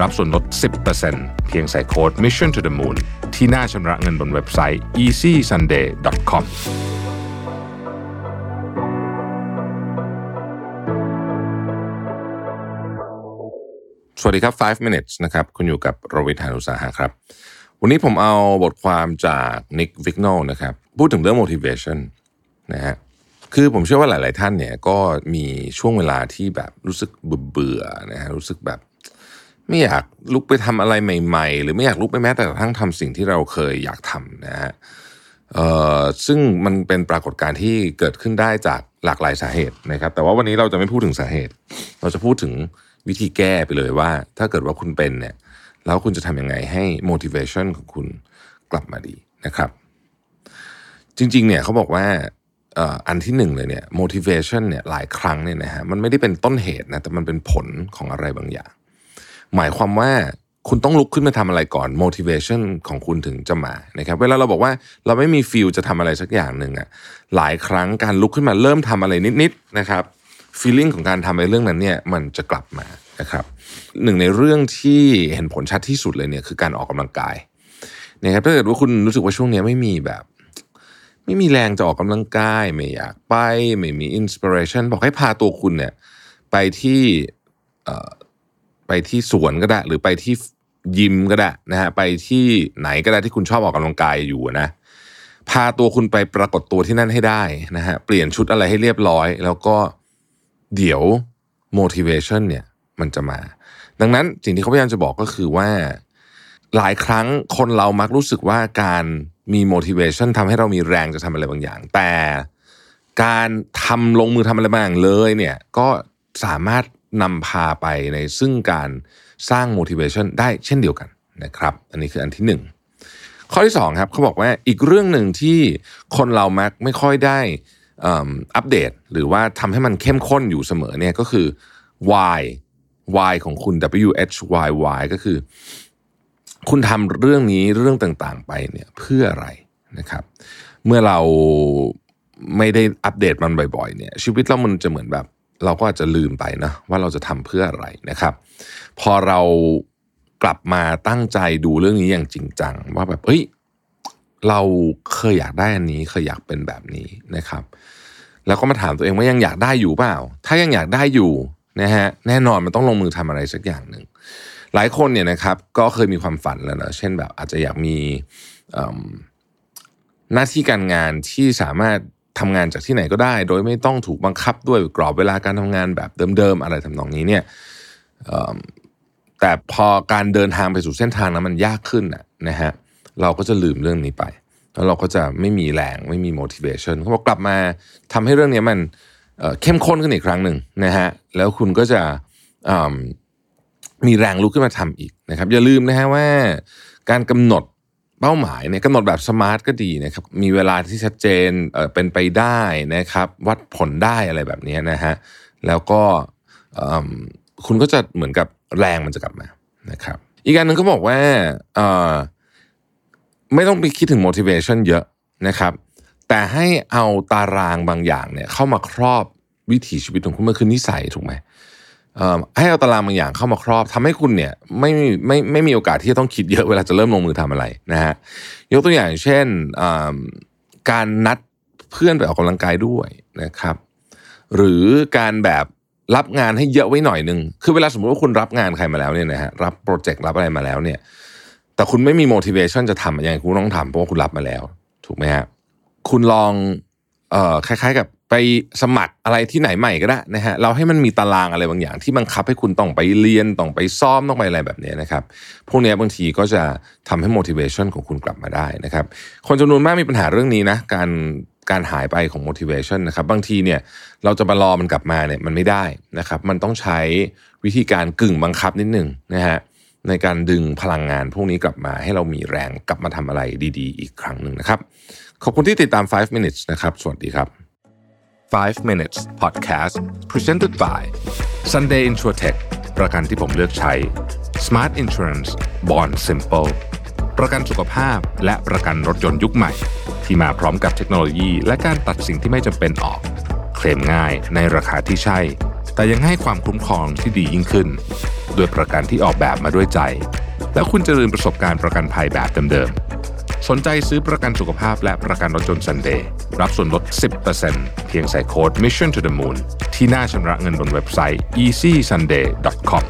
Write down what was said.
รับส่วนลด 10%เพียงใส่โค้ด Mission to the Moon ที่หน้าชำระเงินบนเว็บไซต์ easysunday.com สวัสดีครับ 5 minutes นะครับ คุณอยู่กับโรวิทานุสาหะครับ วันนี้ผมเอาบทความจาก Nick v i g n o นะครับ พูดถึงเรื่อง motivation นะฮะ คือผมเชื่อว่าหลาย ๆ ท่านเนี่ยก็มีช่วงเวลาที่แบบรู้สึกเบื่อๆนะฮะ รู้สึกแบบ ไม่อยากลุกไปทำอะไรใหม่ ๆ หรือไม่อยากลุกไปแม้แต่กระทั่งทำสิ่งที่เราเคยอยากทำนะฮะซึ่งมันเป็นปรากฏการณ์ที่เกิดขึ้นได้จากหลากหลายสาเหตุนะครับ แต่ว่าวันนี้เราจะไม่พูดถึงสาเหตุ เราจะพูดถึงวิธีแก้ไปเลยว่า ถ้าเกิดว่าคุณเป็นเนี่ยแล้วคุณจะทำยังไงให้ motivation ของคุณกลับมาดีนะครับ จริงๆเนี่ยเขาบอกว่าอันที่หนึ่งเลยเนี่ย motivation เนี่ยหลายครั้งเนี่ยนะฮะมันไม่ได้เป็นต้นเหตุนะแต่มันเป็นผลของอะไรบางอย่าง หมายความว่าคุณต้องลุกขึ้นมาทำอะไรก่อน motivation ของคุณถึงจะมานะครับเวลาเราบอกว่าเราไม่มีฟิลจะทำอะไรสักอย่างหนึ่งอะหลายครั้งการลุกขึ้นมาเริ่มทำอะไรนิดๆนะครับ feeling ของการทำในเรื่องนั้นเนี่ยมันจะกลับมานะครับหนึ่งในเรื่องที่เห็นผลชัดที่สุดเลยเนี่ยคือการออกกำลังกายนะครับถ้าเกิดว่าคุณรู้สึกว่าช่วงนี้ไม่มีแบบ ไม่มีแรงจะออกกำลังกาย ไม่อยากไป ไม่มีอินสปิเรชันบอกให้พาตัวคุณเนี่ยไปที่ ไปที่สวนก็ได้ หรือไปที่ยิมก็ได้นะฮะไปที่ไหนก็ได้ที่คุณชอบออกกำลังกายอยู่นะพาตัวคุณไปปรากฏตัวที่นั่นให้ได้นะฮะเปลี่ยนชุดอะไรให้เรียบร้อย แล้วก็เดี๋ยว motivation เนี่ยมันจะมา ดังนั้นสิ่งที่เขาพยายามจะบอกก็คือว่า หลายครั้งคนเรามักรู้สึกว่าการมี motivation ทำให้เรามีแรงจะทำอะไรบางอย่าง แต่การทำลงมือทำอะไรบางอย่างเลยเนี่ยก็สามารถ นำพาไปในซึ่งการสร้าง motivation ได้เช่นเดียวกันนะครับ อันนี้คืออันที่หนึ่งข้อที่สองครับเขาบอกว่าอีกเรื่องหนึ่งที่คนเรามักไม่ค่อยได้อัปเดต หรือว่าทำให้มันเข้มข้นอยู่เสมอเนี่ยก็คือ why why ของคุณ W H Y Y ก็คือ คุณทำเรื่องนี้เรื่องต่างๆไปเนี่ยเพื่ออะไรนะครับ เมื่อเราไม่ได้อัปเดตมันบ่อยๆเนี่ยชีวิตเรามันจะเหมือนแบบ เราก็อาจจะลืมไปนะว่าเราจะทำเพื่ออะไรนะครับ พอเรากลับมาตั้งใจดูเรื่องนี้อย่างจริงจัง ว่าแบบเฮ้ยเราเคยอยากได้อันนี้เคยอยากเป็นแบบนี้นะครับ แล้วก็มาถามตัวเองว่ายังอยากได้อยู่เปล่า ถ้ายังอยากได้อยู่นะฮะแน่นอนมันต้องลงมือทำอะไรสักอย่างหนึ่งหลายคนเนี่ยนะครับก็เคยมีความฝันแล้วนะเช่นแบบอาจจะอยากมีหน้าที่การงานที่สามารถ ทำงานจากที่ไหนก็ได้ โดยไม่ต้องถูกบังคับด้วยกรอบเวลาการทำงานแบบเดิมๆอะไรทำนองนี้เนี่ยแต่พอการเดินทางไปสู่เส้นทางนั้นมันยากขึ้นนะฮะเราก็จะลืมเรื่องนี้ไป แล้วเราก็จะไม่มีแรงไม่มี motivation เขาบอกกลับมาทำให้เรื่องนี้มันเเข้มข้นขึ้นอีกครั้งหนึ่งนะฮะแล้วคุณก็จะมมีแรงลุกขึ้นมาทำอีกนะครับ อย่าลืมนะฮะว่าการกำหนด เป้าหมายเนี่ยกำหนดแบบสมาร์ทก็ดีนะครับมีเวลาที่ชัดเจนเเป็นไปได้นะครับ วัดผลได้อะไรแบบนี้นะฮะแล้วก็คุณก็จะเหมือนกับแรงมันจะกลับมานะครับ อีกอันหนึ่งเขาบอกว่าไม่ต้องไปคิดถึง motivation เยอะนะครับ แต่ให้เอาตารางบางอย่างเนี่ยเข้ามาครอบวิถีชีวิตของคุณมันคือนิสัยถูกไหม ให้เอาตารางบางอย่างเข้ามาครอบทำให้คุณเนี่ยไม่ไม่ไม่มีโอกาสที่จะต้องคิดเยอะเวลาจะเริ่มลงมือทำอะไรนะฮะยกตัวอย่างเช่นการนัดเพื่อนไปออกกำลังกายด้วยนะครับ หรือการแบบรับงานให้เยอะไว้หน่อยหนึ่งคือเวลาสมมติว่าคุณรับงานใครมาแล้วเนี่ยนะฮะรับโปรเจกต์รับอะไรมาแล้วเนี่ย แต่คุณไม่มี motivation จะทำยังไงคุณต้องทำเพราะว่าคุณรับมาแล้ว ถูกไหมฮะคุณลอง เอ่อคล้าย ๆ กับไปสมัครอะไรที่ไหนใหม่ก็ได้นะฮะเราให้มันมีตารางอะไรบางอย่าง ที่บังคับให้คุณต้องไปเรียนต้องไปซ้อมต้องไปอะไรแบบนี้นะครับพวกนี้บางทีก็จะทำให้ motivation ของคุณกลับมาได้นะครับ คนจำนวนมากมีปัญหาเรื่องนี้นะการการหายไปของ motivation นะครับบางทีเนี่ยเราจะมารอมันกลับมาเนี่ยมันไม่ได้นะครับ มันต้องใช้วิธีการกึ่งบังคับนิดหนึ่งนะฮะ ในการดึงพลังงานพวกนี้กลับมาให้เรามีแรงกลับมาทำอะไรดีๆ อีกครั้งหนึ่งนะครับ ขอบคุณที่ติดตาม 5 minutes นะครับ สวัสดีครับ 5 minutes podcast presented by Sunday Insurtech ประกันที่ผมเลือกใช้ Smart Insurance Bond Simple ประกันสุขภาพและประกันรถยนต์ยุคใหม่ ที่มาพร้อมกับเทคโนโลยี และการตัดสิ่งที่ไม่จำเป็นออก เคลมง่ายในราคาที่ใช่ แต่ยังให้ความคุ้มครองที่ดียิ่งขึ้น ด้วยประกันที่ออกแบบมาด้วยใจ แล้วคุณจะลืมประสบการณ์ประกันภัยแบบเดิมๆ สนใจซื้อประกันสุขภาพและประกันรถยนต์ซันเดย์รับส่วนลด 10%เพียงใส่โค้ด Mission to the Moon ที่หน้าชำระเงินบนเว็บไซต์ easysunday.com